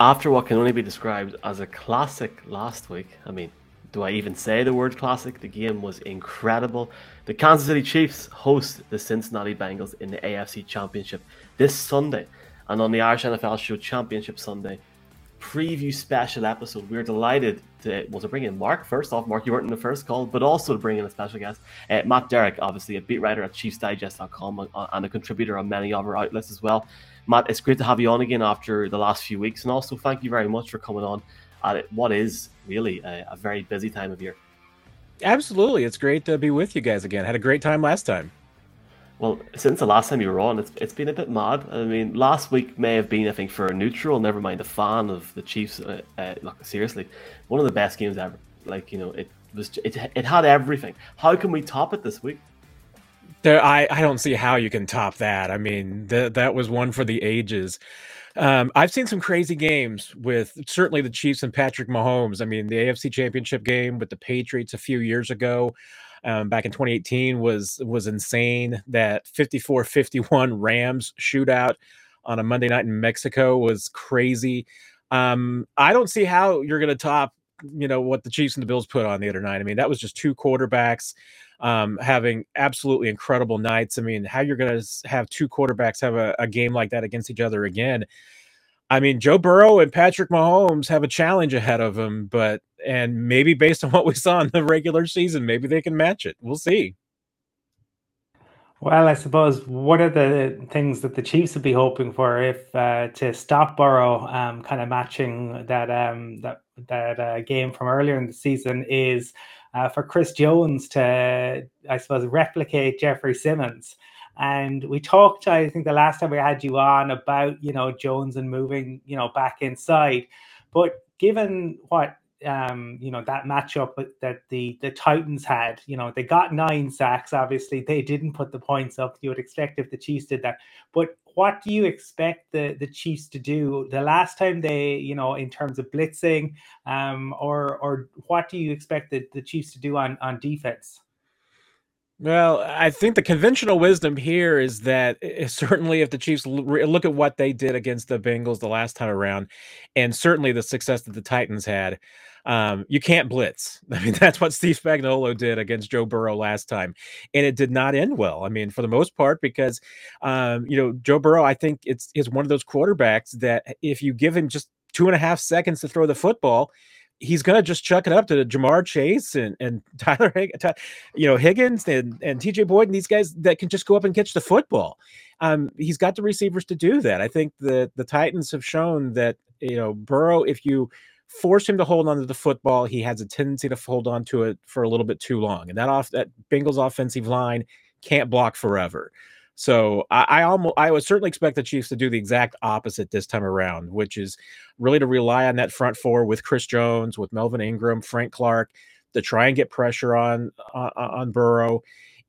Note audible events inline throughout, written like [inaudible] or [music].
after what can only be described as a classic last week, I mean, do I even say the word classic? The game was incredible. The Kansas City Chiefs host the Cincinnati Bengals in the AFC Championship this Sunday. And on the Irish NFL Show Championship Sunday preview special episode, we're delighted to, well, to bring in Mark. First off, Mark, you weren't in the first call, but also to bring in a special guest, uh, Matt Derrick, obviously a beat writer at ChiefsDigest.com and a contributor on many other outlets as well. Matt, it's great to have you on again after the last few weeks. And also, thank you very much for coming on at what is really a, a very busy time of year. Absolutely. It's great to be with you guys again. Had a great time last time. Well, since the last time you were on, it's, it's been a bit mad. I mean, last week may have been, I think, for a neutral, never mind a fan of the Chiefs. Uh, uh, look, seriously, one of the best games ever. Like, you know, it was it, it had everything. How can we top it this week? There, I, I don't see how you can top that. I mean, that that was one for the ages. Um, I've seen some crazy games with certainly the Chiefs and Patrick Mahomes. I mean, the AFC Championship game with the Patriots a few years ago, um, back in 2018, was was insane. That 54-51 [laughs] Rams shootout on a Monday night in Mexico was crazy. Um, I don't see how you're going to top, you know, what the Chiefs and the Bills put on the other night. I mean, that was just two quarterbacks um, having absolutely incredible nights. I mean, how you're going to have two quarterbacks have a, a game like that against each other again? I mean, Joe Burrow and Patrick Mahomes have a challenge ahead of them, but and maybe based on [laughs] what we saw in the regular season, maybe they can match it. We'll see. Well, I suppose one of the things that the Chiefs would be hoping for, if uh, to stop Burrow, um, kind of matching that um, that that uh, game from earlier in the season, is uh, for Chris Jones to, I suppose, replicate Jeffrey Simmons. And we talked, I think, the last time we had you on about, you know, Jones and moving, you know, back inside. But given what um, you know that matchup that the the Titans had. You know, they got nine sacks. Obviously, they didn't put the points up. You would expect if the Chiefs did that. But what do you expect the the Chiefs to do the last time they, you know, in terms of blitzing, um, or or what do you expect the, the Chiefs to do on on defense? Well, I think the conventional wisdom here is that certainly if the Chiefs look at what they did against the Bengals the last time around, and certainly the success that the Titans had, um, you can't blitz. [laughs] I mean, that's what Steve Spagnuolo did against Joe Burrow last time, and it did not end well. I mean, for the most part, because um, you know Joe Burrow, I think it's is one of those quarterbacks that if you give him just two and a half seconds to throw the football, he's going to just chuck it up to Ja'Marr Chase and and [laughs] Tyler, you know, Higgins and and TJ Boyd and these guys that can just go up and catch the football. Um, he's got the receivers to do that. I think the the Titans have shown that you know Burrow, if you force him to hold on to the football, he has a tendency to hold on to it for a little bit too long, and that off that Bengals offensive line can't block forever. So I, I almost I would certainly expect the Chiefs to do the exact opposite this time around, which is really to rely on that front four with Chris Jones, with Melvin Ingram, Frank Clark, to try and get pressure on on, on Burrow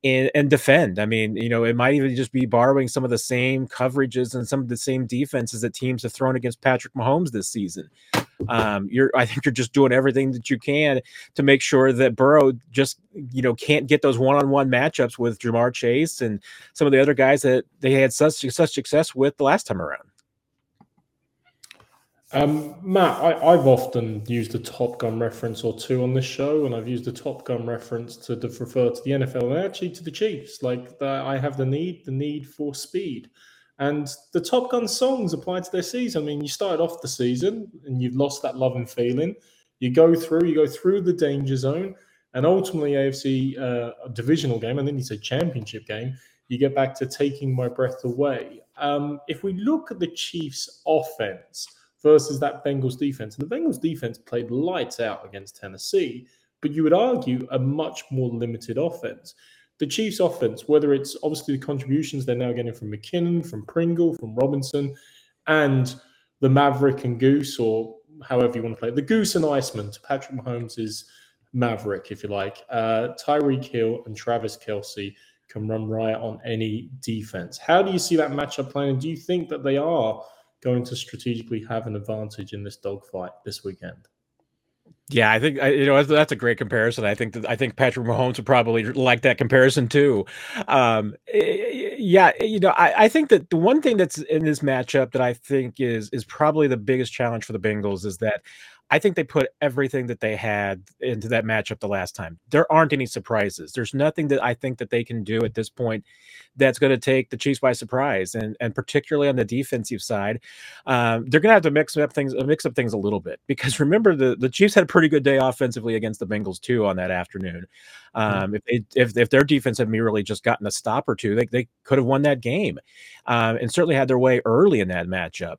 and, and defend. I mean, you know, it might even just be borrowing some of the same coverages and some of the same defenses that teams have thrown against Patrick Mahomes this season. Um, you're, [laughs] I think you're just doing everything that you can to make sure that Burrow just, you know, can't get those one-on-one matchups with Ja'Marr Chase and some of the other guys that they had such such success with the last time around. Um, Matt, I, have often used a Top Gun reference or two on this show, and I've used a Top Gun reference to, to refer to the NFL and actually to the Chiefs. Like the, I have the need, the need for speed, and the Top Gun songs apply to their season. I mean, you started off the season and you've lost that love and feeling. You go through, you go through the danger zone, and ultimately AFC uh, divisional game, and then you say championship game. You get back to taking my breath away. Um, if we look at the Chiefs' offense versus that Bengals defense. And the Bengals defense played lights out against Tennessee, but you would argue a much more limited offense. The Chiefs' offense, whether it's obviously the contributions they're now getting from McKinnon, from Pringle, from Robinson, and the Maverick and Goose, or however you want to play it, the Goose and Iceman to Patrick Mahomes' Maverick, if you like. Uh, Tyreek Hill and Travis Kelce can run riot on any defense. How do you see that matchup playing? Do you think that they are going to strategically have an advantage in this dogfight this weekend. Yeah, I think you know that's a great comparison. I think that I think Patrick Mahomes would probably like that comparison too. Um, Yeah, you know, I, I think that the one thing that's in this matchup that I think is is probably the biggest challenge for the Bengals is that I think they put everything that they had into that matchup the last time. There aren't any surprises. There's nothing that I think that they can do at this point that's going to take the Chiefs by surprise, and and particularly on the defensive side, um, they're going to have to mix up things, mix up things a little bit because [laughs] remember the the Chiefs had a pretty good day offensively against the Bengals too on that afternoon. Um, If they if if their defense had merely just gotten a stop or two, they they could have won that game, um, and certainly had their way early in that matchup.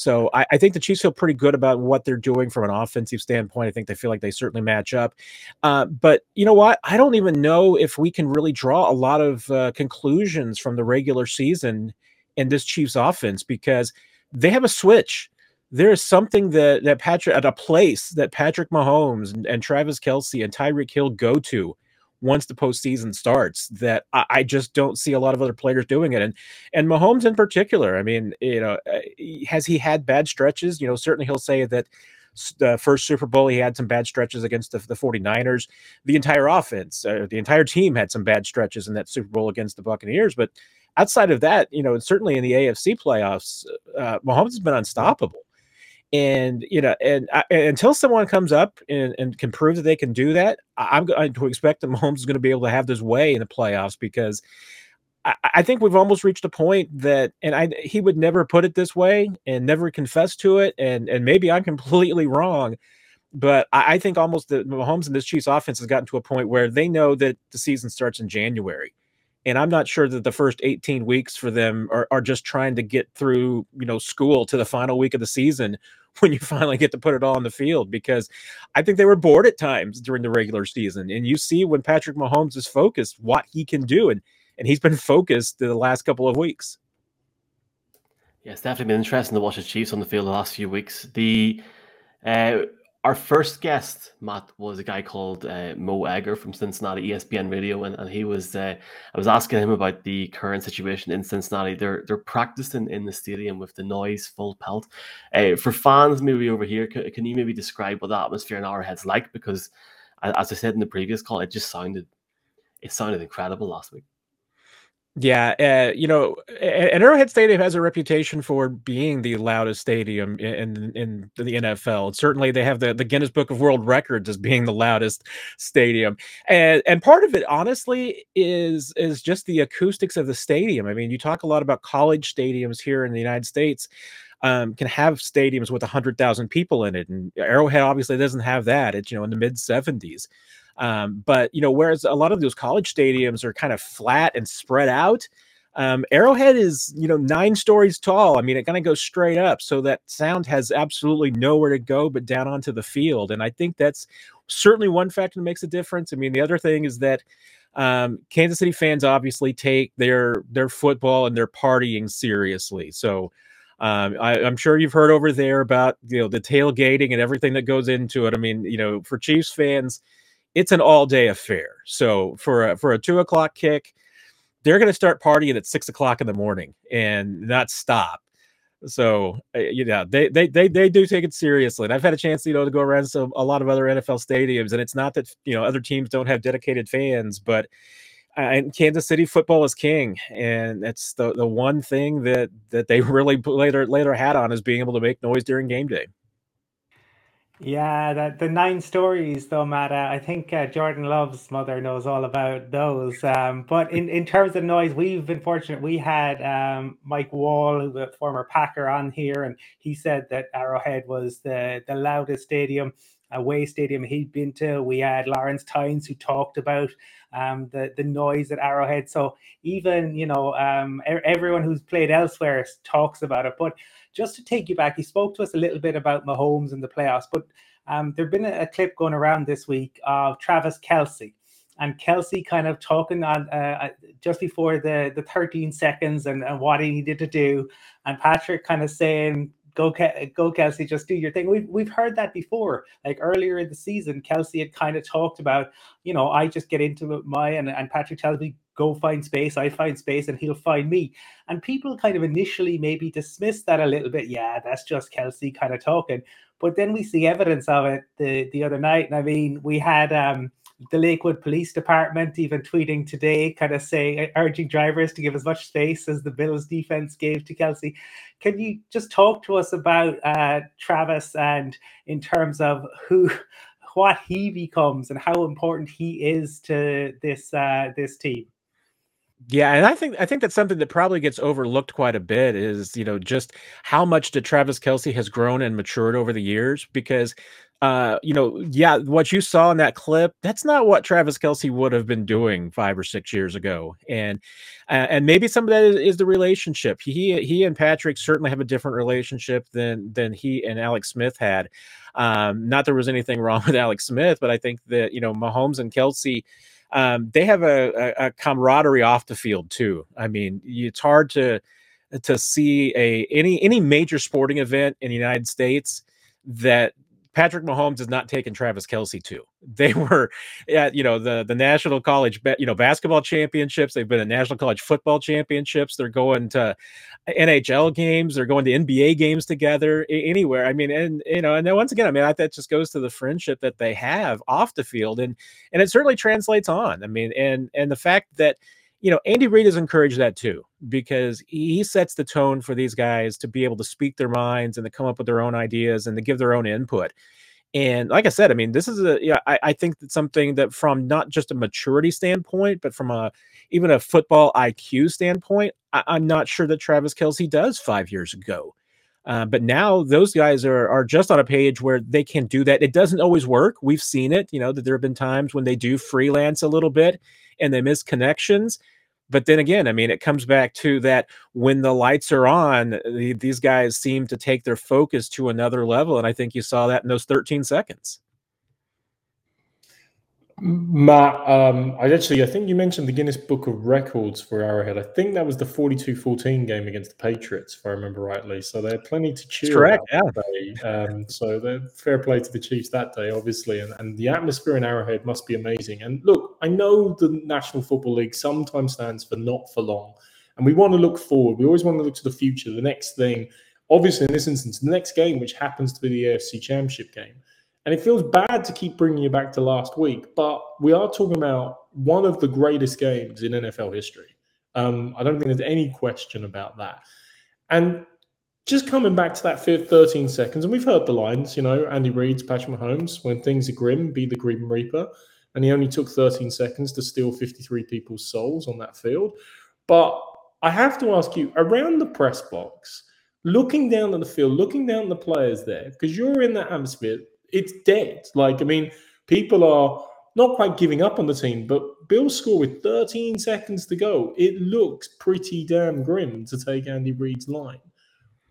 So I, I, think the Chiefs feel pretty good about what they're doing from an offensive standpoint. I think they feel like they certainly match up. Uh, but you know what? I don't even know if we can really draw a lot of uh, conclusions from the regular season in this Chiefs offense because they have a switch. There is something that that Patrick at a place that Patrick Mahomes and, and Travis Kelce and Tyreek Hill go to once the postseason starts that I, I, just don't see a lot of other players doing it. And and Mahomes in particular, I mean, you know, uh, has he had bad stretches? You know, certainly he'll say that the first Super Bowl he had some bad stretches against the, the 49ers. The entire offense, uh, the entire team had some bad stretches in that Super Bowl against the Buccaneers. But outside of that, you know, certainly in the AFC playoffs, uh, Mahomes has been unstoppable and you know and, I, and, until someone comes up and, and can prove that they can do that i'm going to expect that [laughs] mahomes is going to be able to have this way in the playoffs because I, I, think we've almost reached a point that and i he would never put it this way and never confess to it and and maybe i'm [laughs] completely wrong but I, I think almost the mahomes and this chiefs offense has gotten to a point where they know that the season starts in january. And I'm not sure that the first 18 weeks for them are, are just trying to get through, you know, school to the final week of the season [laughs] when you finally get to put it all on the field because I think they were bored at times during the regular season. And you see when Patrick Mahomes is focused, what he can do. And and he's been focused the last couple of weeks. Yeah, it's definitely been interesting to watch the Chiefs on the field the last few weeks. The uh, our first guest, Matt, was a guy called uh, Mo Egger from Cincinnati ESPN Radio, and, and he was uh, I was asking him about the current situation in Cincinnati. They're they're practicing in the stadium with the noise full pelt. Uh, for fans, maybe over here, can, can, you maybe describe what the atmosphere in Arrowhead's like? Because as I said in the previous call, it just sounded it sounded incredible last week. Yeah, uh, you know, and Arrowhead Stadium has a reputation for being the loudest stadium in in, in the NFL. Certainly, they have the, the Guinness Book of World Records as being the loudest stadium, and and part of it, honestly, is is just the acoustics of the stadium. I mean, you talk a lot about college stadiums here in the United States. Um, can have stadiums with 100,000 people in it. And Arrowhead obviously doesn't have that. It's, you know, in the mid 70s. Um, but you know, whereas a lot of those college stadiums are kind of flat and spread out, um, Arrowhead is you know nine stories tall. I mean, it kind of goes straight up, so that sound has absolutely nowhere to go but down onto the field. And I think that's certainly one factor that makes a difference. I mean, the other thing is that um, Kansas City fans obviously take their their football and their partying seriously. So um, I, am sure you've heard over there about you know the tailgating and everything that goes into it. I mean, you know, for Chiefs fans, it's an all day affair. So for a, for a two o'clock kick, they're going to start partying at six o'clock in the morning and not stop. So uh, you know they, they they they do take it seriously, and I've had a chance you know to go around some a lot of other NFL stadiums, and it's not that you know other teams don't have dedicated fans, but uh, and Kansas City football is king, and it's the the one thing that that they [laughs] really later later had on is being able to make noise during game day. Yeah, the, the nine stories though, Matt. Uh, I think uh, Jordan Love's mother knows all about those. Um, but in, in terms of noise, we've been fortunate. We had um, Mike Wall, the former Packer, on here, and he said that Arrowhead was the, the loudest stadium, away stadium he'd been to. We had Lawrence Tynes who talked about um, the the noise at Arrowhead. So even you know um, everyone who's played elsewhere talks about it, but just to take you back, he spoke to us a little bit about Mahomes and the playoffs, but um, there'd been a, a, clip going around this week of Travis Kelce. And Kelce kind of talking on uh, uh just before the, the 13 seconds and, and what he needed to do. And Patrick kind of saying, go, go, Kelce, just do your thing. We've we've heard that before. Like earlier in the season, Kelce had kind of talked about, you know, I just get into my and, and Patrick tells me go find space, I find space, and he'll find me. And people kind of initially maybe dismiss that a little bit. Yeah, that's just Kelce kind of talking. But then we see evidence of it the the other night. And I mean, we had um the Lakewood Police Department even tweeting today, kind of saying, urging drivers to give as much space as the Bills defense gave to Kelce. Can you just talk to us about uh, Travis and in terms of who, [laughs] what he becomes and how important he is to this uh, this team? Yeah, and I think I think that's something that probably gets overlooked quite a bit is you know just how much did Travis Kelce has grown and matured over the years because uh, you know, yeah, what you saw in that clip, that's not what Travis Kelce would have been doing five or six years ago. And uh, and maybe some of that is, is, the relationship. He he and Patrick certainly have a different relationship than than he and Alex Smith had. Um, not there was anything [laughs] wrong with Alex Smith, but I think that you know Mahomes and Kelce. Um, they have a, a, a camaraderie off the field too. I mean, it's hard to to see a any any major sporting event in the United States that Patrick Mahomes has not taken Travis Kelce to. [laughs] They were at you know the the national college you know basketball championships. They've been at national college football championships. They're going to uh, NHL games. They're going to NBA games together. Anywhere. I mean, and you know, and then once again, I mean, I, that just goes to the friendship that they have off the field, and and it certainly translates on. I mean, and and the fact that you know, Andy Reid has encouraged that too because he sets the tone for these guys to be able to speak their minds and to come up with their own ideas and to give their own input. And like I said, I mean, this is a yeah, I, I think that's something that from not just a maturity standpoint, but from a even a football IQ standpoint, I, am not sure that Travis Kelce does five years ago. Uh, but now those guys are are just on a page where they can do that. It doesn't always work. We've seen it, you know, that there have been times when they do freelance a little bit and they miss connections. But then again, I mean, it comes back to that when the lights are on, these guys seem to take their focus to another level. And I think you saw that in those 13 seconds. Matt, um, I actually, I think you mentioned the Guinness Book of Records for Arrowhead. I think that was the 42-14 game against the Patriots, if I remember rightly. So they had plenty to cheer correct, yeah. Um, so fair play to the Chiefs that day, obviously. And, and the atmosphere in Arrowhead must be amazing. And look, I know the National Football League sometimes stands for not for long. And we want to look forward. We always want to look to the future, the next thing. Obviously, in this instance, the next game, which happens to be the AFC Championship game – and it feels bad to keep bringing you back to last week, but we are talking about one of the greatest games in NFL history. Um, I don't think there's any question about that. And just coming back to that 13 seconds, and we've heard the lines, you know, Andy Reid's Patrick Mahomes, when things are grim, be the Grim Reaper. And he only took 13 seconds to steal 53 people's souls on that field. But I have to ask you, around the press box, looking down at the field, looking down at the players there, because you're in that atmosphere, it's dead. Like, I mean, people are not quite giving up on the team, but Bill's score with 13 seconds to go, it looks pretty damn grim to take Andy Reid's line.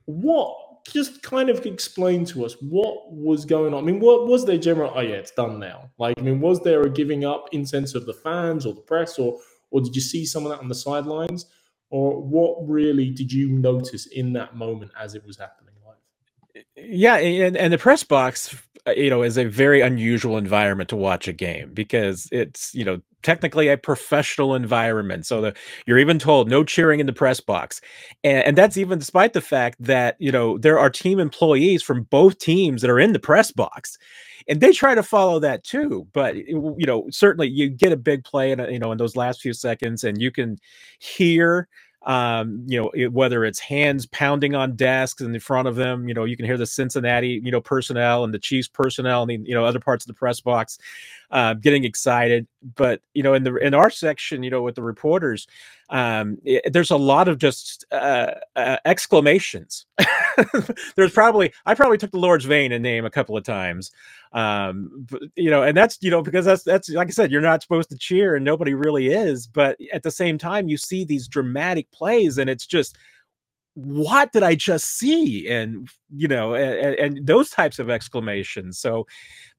What just kind of explain to us what was going on? I mean, what was their general oh yeah, it's done now? Like, I mean, was there a giving up in sense of the fans or the press, or or did you see some of that on the sidelines? Or what really did you notice in that moment as it was happening? Yeah, and, and the press box Uh, you know, is a very unusual environment to watch a game because it's, you know, technically a professional environment. So the, you're even told no cheering in the press box. And, and that's even despite the fact that, you know, there are team employees from both teams that are in the press box and they try to follow that too. But, eh, you know, certainly you get a big play in, you know, in those last few seconds and you can hear um, you know, it, whether it's hands pounding on desks in the front of them, you know, you can hear the Cincinnati, you know, personnel and the Chiefs personnel and the, you know, other parts of the press box uh, getting excited. But, you know, in the, in our section, you know, with the reporters, um, it, there's a lot of just uh, uh, exclamations. [laughs] there's probably, I probably took the Lord's vein and name a couple of times um but, you know and that's you know because that's that's like i said you're not supposed to cheer and nobody really is but at the same time you see these dramatic plays and it's just what did i just see? And you know and, and those types of exclamations. So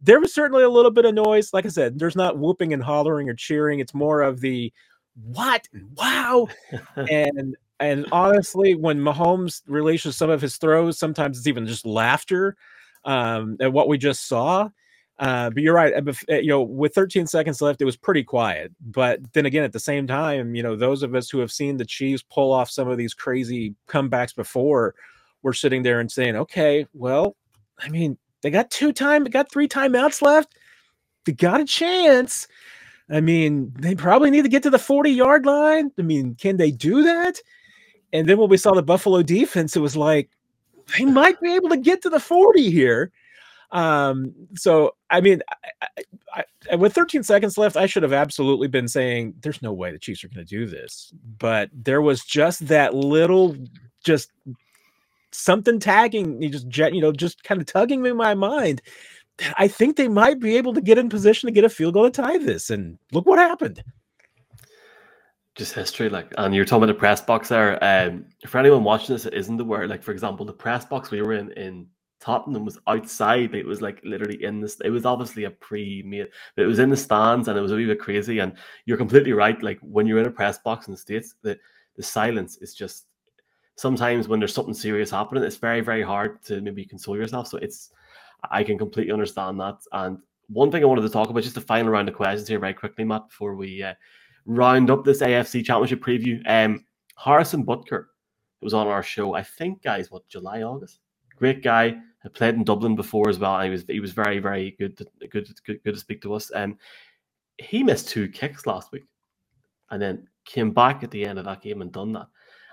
there was certainly a little bit of noise. Like i said there's not whooping and hollering or cheering. It's more of the what wow. [laughs] And and honestly when mahomes releases some of his throws sometimes it's even just laughter um, at what we just saw. Uh, but you're right. Uh, you know, with 13 seconds left, it was pretty quiet. But then again, at the same time, you know, those of us who have seen the Chiefs pull off some of these crazy comebacks before, we're sitting there and saying, okay, well, I mean, they got two time, got three timeouts left. they got a chance. I mean, they probably need to get to the 40 yard line. I mean, can they do that? And then when we saw the Buffalo defense, it was like they might be able to get to the 40 here. Um, so I mean, I, I, I, with 13 seconds left, I should have absolutely been saying, "There's no way the Chiefs are going to do this." But there was just that little, just something tagging, you just you know, just kind of tugging in my mind. I think they might be able to get in position to get a field goal to tie this, and look what happened just history. Like, and you're talking about the press box there. Um, for anyone watching this, it isn't the word Like, for example, the press box we were in in Tottenham was outside. It was like literally in this. It was obviously a pre-made, but it was in the stands, and it was a wee bit crazy. And you're completely right. Like when you're in a press box in the states, the the silence is just. Sometimes when there's something serious happening, it's very very hard to maybe console yourself. So it's, I can completely understand that. And one thing I wanted to talk about, just the final round of questions here, very quickly, Matt, before we uh, round up this AFC Championship preview. Um, Harrison Butker was on our show. I think, guys, what July, August. Great guy. Had played in Dublin before as well. And he was he was very very good to, good good, good to speak to us. Um, he missed two kicks last week, and then came back at the end of that game and done that.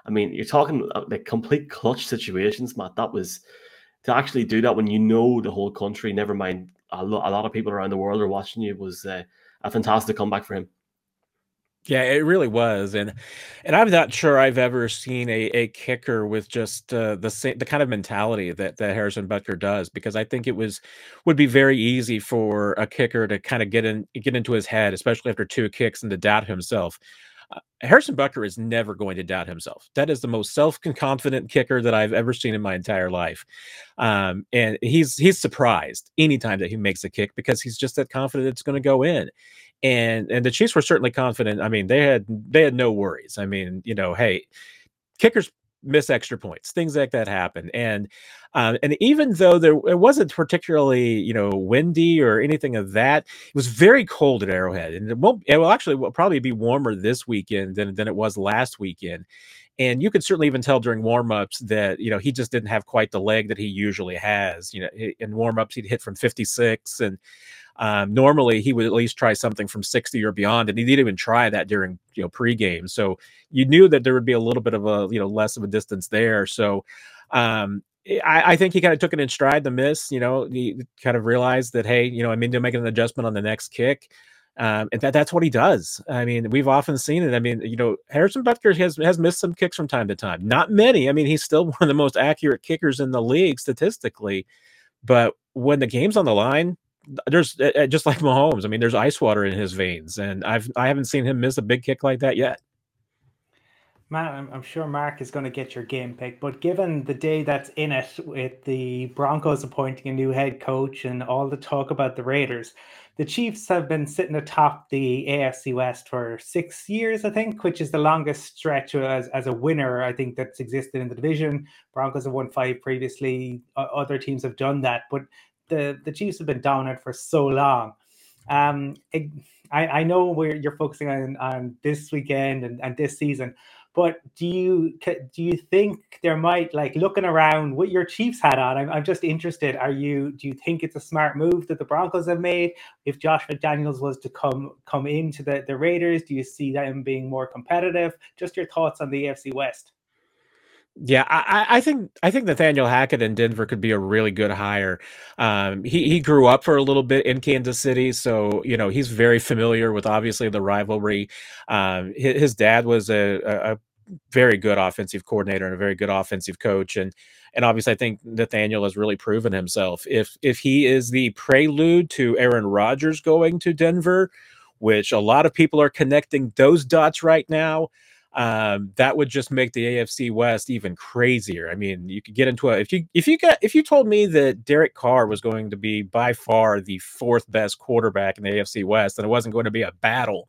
I mean, you're talking like complete clutch situations, Matt. That was to actually do that when you know the whole country, never mind a, lo- a lot of people around the world are watching you, was uh, a fantastic comeback for him. Yeah, it really was, and and I'm not sure I've ever seen a, a kicker with just uh, the same the kind of mentality that that Harrison Butker does. Because I think it was would be very easy for a kicker to kind of get in get into his head, especially after two kicks, and to doubt himself. Uh, Harrison Butker is never going to doubt himself. That is the most self-confident kicker that I've ever seen in my entire life, um, and he's he's surprised anytime that he makes a kick because he's just that confident it's going to go in and and the Chiefs were certainly confident. I mean, they had they had no worries. I mean, you know, hey, kickers miss extra points, things like that happen, and um, and even though there it wasn't particularly you know windy or anything of that, it was very cold at Arrowhead, and it won't. It will actually will probably be warmer this weekend than than it was last weekend. And you could certainly even tell during warmups that you know he just didn't have quite the leg that he usually has. You know, in warmups he'd hit from 56, and um, normally, he would at least try something from 60 or beyond, and he didn't even try that during you know pregame. So you knew that there would be a little bit of a you know less of a distance there. So um, I, I, think he kind of took it in stride. The miss, you know, he kind of realized that hey, you know, I'm to make an adjustment on the next kick. Um, and that, that's what he does. I mean, we've often seen it. I mean, you know, Harrison Butker has has missed some kicks from time to time. Not many. I mean, he's still [laughs] one of the most accurate kickers in the league statistically. But when the game's on the line, there's just [laughs] like Mahomes. I mean, there's ice water in his veins, and I've I haven't seen him miss a big kick like that yet. Matt, I'm sure Mark is going to get your game pick, but given the day that's in it with the Broncos appointing a new head coach and all the talk about the Raiders, the Chiefs have been sitting atop the AFC West for six years, I think, which is the longest stretch as, as a winner, I think, that's existed in the division. Broncos have won five previously, other teams have done that, but the the Chiefs have been dominant for so long. Um, I, I know where you're focusing on on this weekend and, and this season, but do you do you think there might like looking around what your Chiefs had on? I'm, I'm just interested. Are you do you think it's a smart move that the Broncos have made? If Josh McDaniels was to come come into the the Raiders, do you see them being more competitive? Just your thoughts on the AFC West. Yeah, I, I, think I think Nathaniel Hackett in Denver could be a really good hire. Um, he he grew up for a little bit in Kansas City, so you know he's very familiar with obviously the rivalry. Um, his, his, dad was a, a, very good offensive coordinator and a very good offensive coach, and and obviously I think Nathaniel has really proven himself. If if he is the prelude to Aaron Rodgers going to Denver, which a lot of people are connecting those dots right now um, that would just make the AFC West even crazier. I mean, you could get into a if you if you got if you told me that Derek Carr was going to be by far the fourth best quarterback in the AFC West and it wasn't going to be a battle.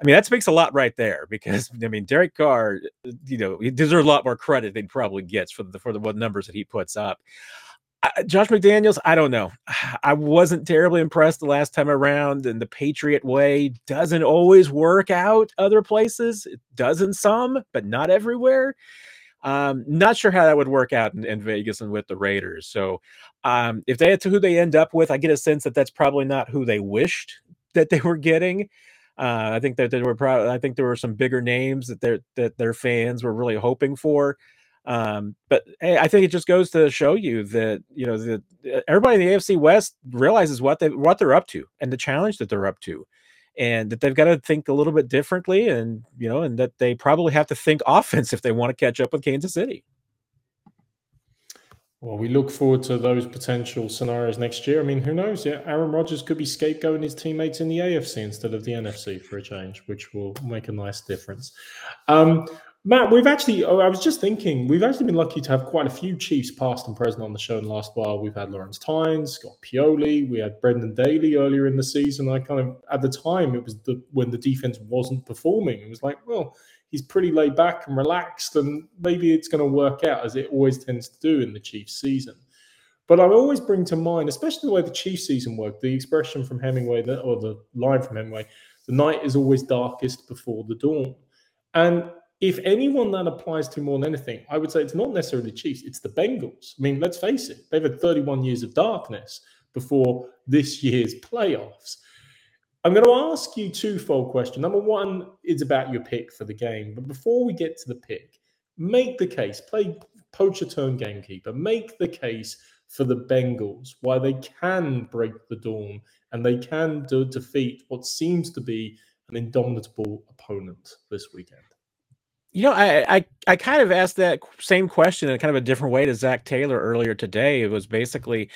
I mean, that speaks a lot right there because I mean, Derek Carr, you know, he deserves a lot more credit than he probably gets for the for the numbers that he puts up. Josh McDaniels, I don't know. [sighs] I wasn't terribly impressed the last time around, and the Patriot way doesn't always work out other places. It does in some, but not everywhere. Um, not sure how that would work out in, in Vegas and with the Raiders. So, um, if they had to who they end up with, I get a sense that that's probably not who they wished that they were getting. Uh, I think that there were probably, I think there were some bigger names that their that their fans were really hoping for. Um, but hey, I think it just goes to show you that you know that everybody in the AFC West realizes what they what they're up to and the challenge that they're up to, and that they've got to think a little bit differently, and you know, and that they probably have to think [laughs] offense if they want to catch up with Kansas City. Well, we look forward to those potential scenarios next year. I mean, who knows? Yeah, Aaron Rodgers could be scapegoating his teammates in the AFC instead of the NFC for a change, which will make a nice difference. Um, Matt, we've actually, oh, I was just thinking, we've actually been lucky to have quite a few Chiefs past and present on the show in the last while. We've had Lawrence Tynes, Scott Pioli, we had Brendan Daly earlier in the season. I kind of, at the time, it was the when the defense wasn't performing. It was like, well, he's pretty laid back and relaxed, and maybe it's going to work out as it always tends to do in the Chiefs season. But I always bring to mind, especially the way the Chiefs season worked, the expression from Hemingway, that, or the line from Hemingway, the night is always darkest before the dawn. And if anyone that applies to more than anything, I would say it's not necessarily the Chiefs, it's the Bengals. I mean, let's face it, they've had 31 years of darkness before this year's playoffs. I'm going to ask you twofold question. Number one is about your pick for the game. But before we get to the pick, make the case, play poacher turn gamekeeper, make the case for the Bengals, why they can break the dawn and they can do, defeat what seems to be an indomitable opponent this weekend. You know, I, I I kind of asked that same question in kind of a different way to Zac Taylor earlier today. It was basically,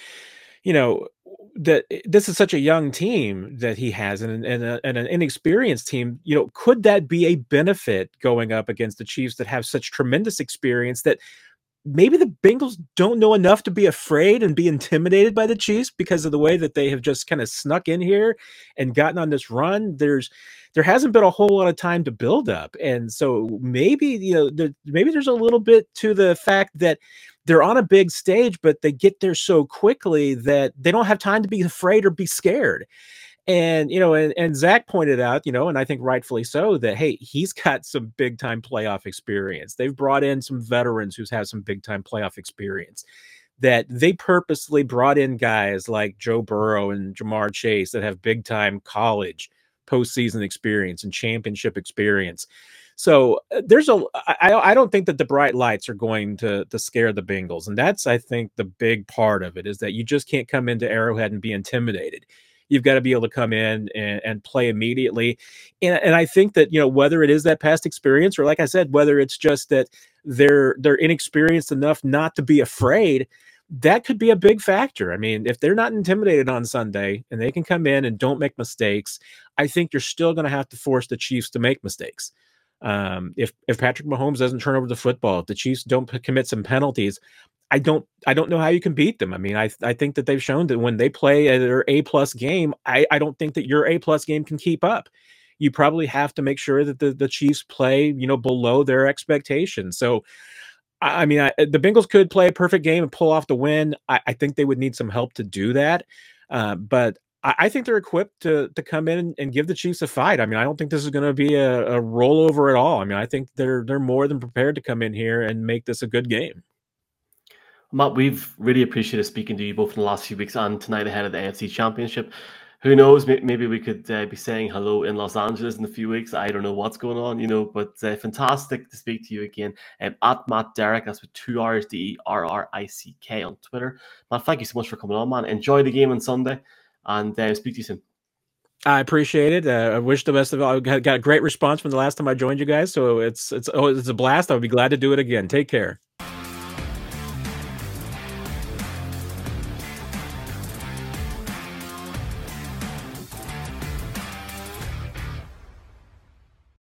you know, that eh, this is such a young team that he has and, and, a, and an inexperienced team you know could that be a benefit going up against the chiefs that have such tremendous experience that maybe the bengals don't know enough to be afraid and be intimidated by the chiefs because of the way that they have just kind of snuck in here and gotten on this run there's there hasn't been a whole lot of time to build up and so maybe you know there, maybe there's a little bit to the fact that they're on a big stage, but they get there so quickly that they don't have time to be afraid or be scared. And you know, and, and Zac pointed out, you know, and I think rightfully so, that hey, he's got some big time playoff experience. They've brought in some veterans who's had some big time playoff experience. That they purposely brought in guys like Joe Burrow and Ja'Marr Chase that have big time college postseason experience and championship experience so uh, there's a I, I don't think that the bright lights are going to to scare the Bengals, and that's I think the big part of it is that you just can't come into Arrowhead and be intimidated. You've got to be able to come in and, and play immediately, and and I think that you know whether it is that past experience or like I said, whether it's just that they're they're inexperienced enough not to be afraid that could be a big factor. I mean, if they're not intimidated on Sunday and they can come in and don't make mistakes, I think you're still going to have to force the Chiefs to make mistakes. Um, if if Patrick Mahomes doesn't turn over the football, if the Chiefs don't p- commit some penalties, I don't I don't know how you can beat them. I mean, I I think that they've shown that when they play their A plus game, I I don't think that your A plus game can keep up. You probably have to make sure that the the Chiefs play you know below their expectations. So. I mean, I, the Bengals could play a perfect game and pull off the win. I, I think they would need some help to do that. Uh, but I, I think they're equipped to to come in and give the Chiefs a fight. I mean, I don't think this is going to be a, a rollover at all. I mean, I think they're they're more than prepared to come in here and make this a good game. Matt, we've really appreciated speaking to you both in the last few weeks and tonight ahead of the AFC Championship. Who knows? Maybe we could uh, be saying hello in Los Angeles in a few weeks. I don't know what's going on, you know, but uh, fantastic to speak to you again. Um, at Matt Derrick, that's with two R's, D E R R I C K on Twitter. Matt, thank you so much for coming on, man. Enjoy the game on Sunday and uh, speak to you soon. I appreciate it. Uh, I wish the best of all. I got, a great response from the last time I joined you guys, so it's it's oh, it's a blast. I would be glad to do it again. Take care.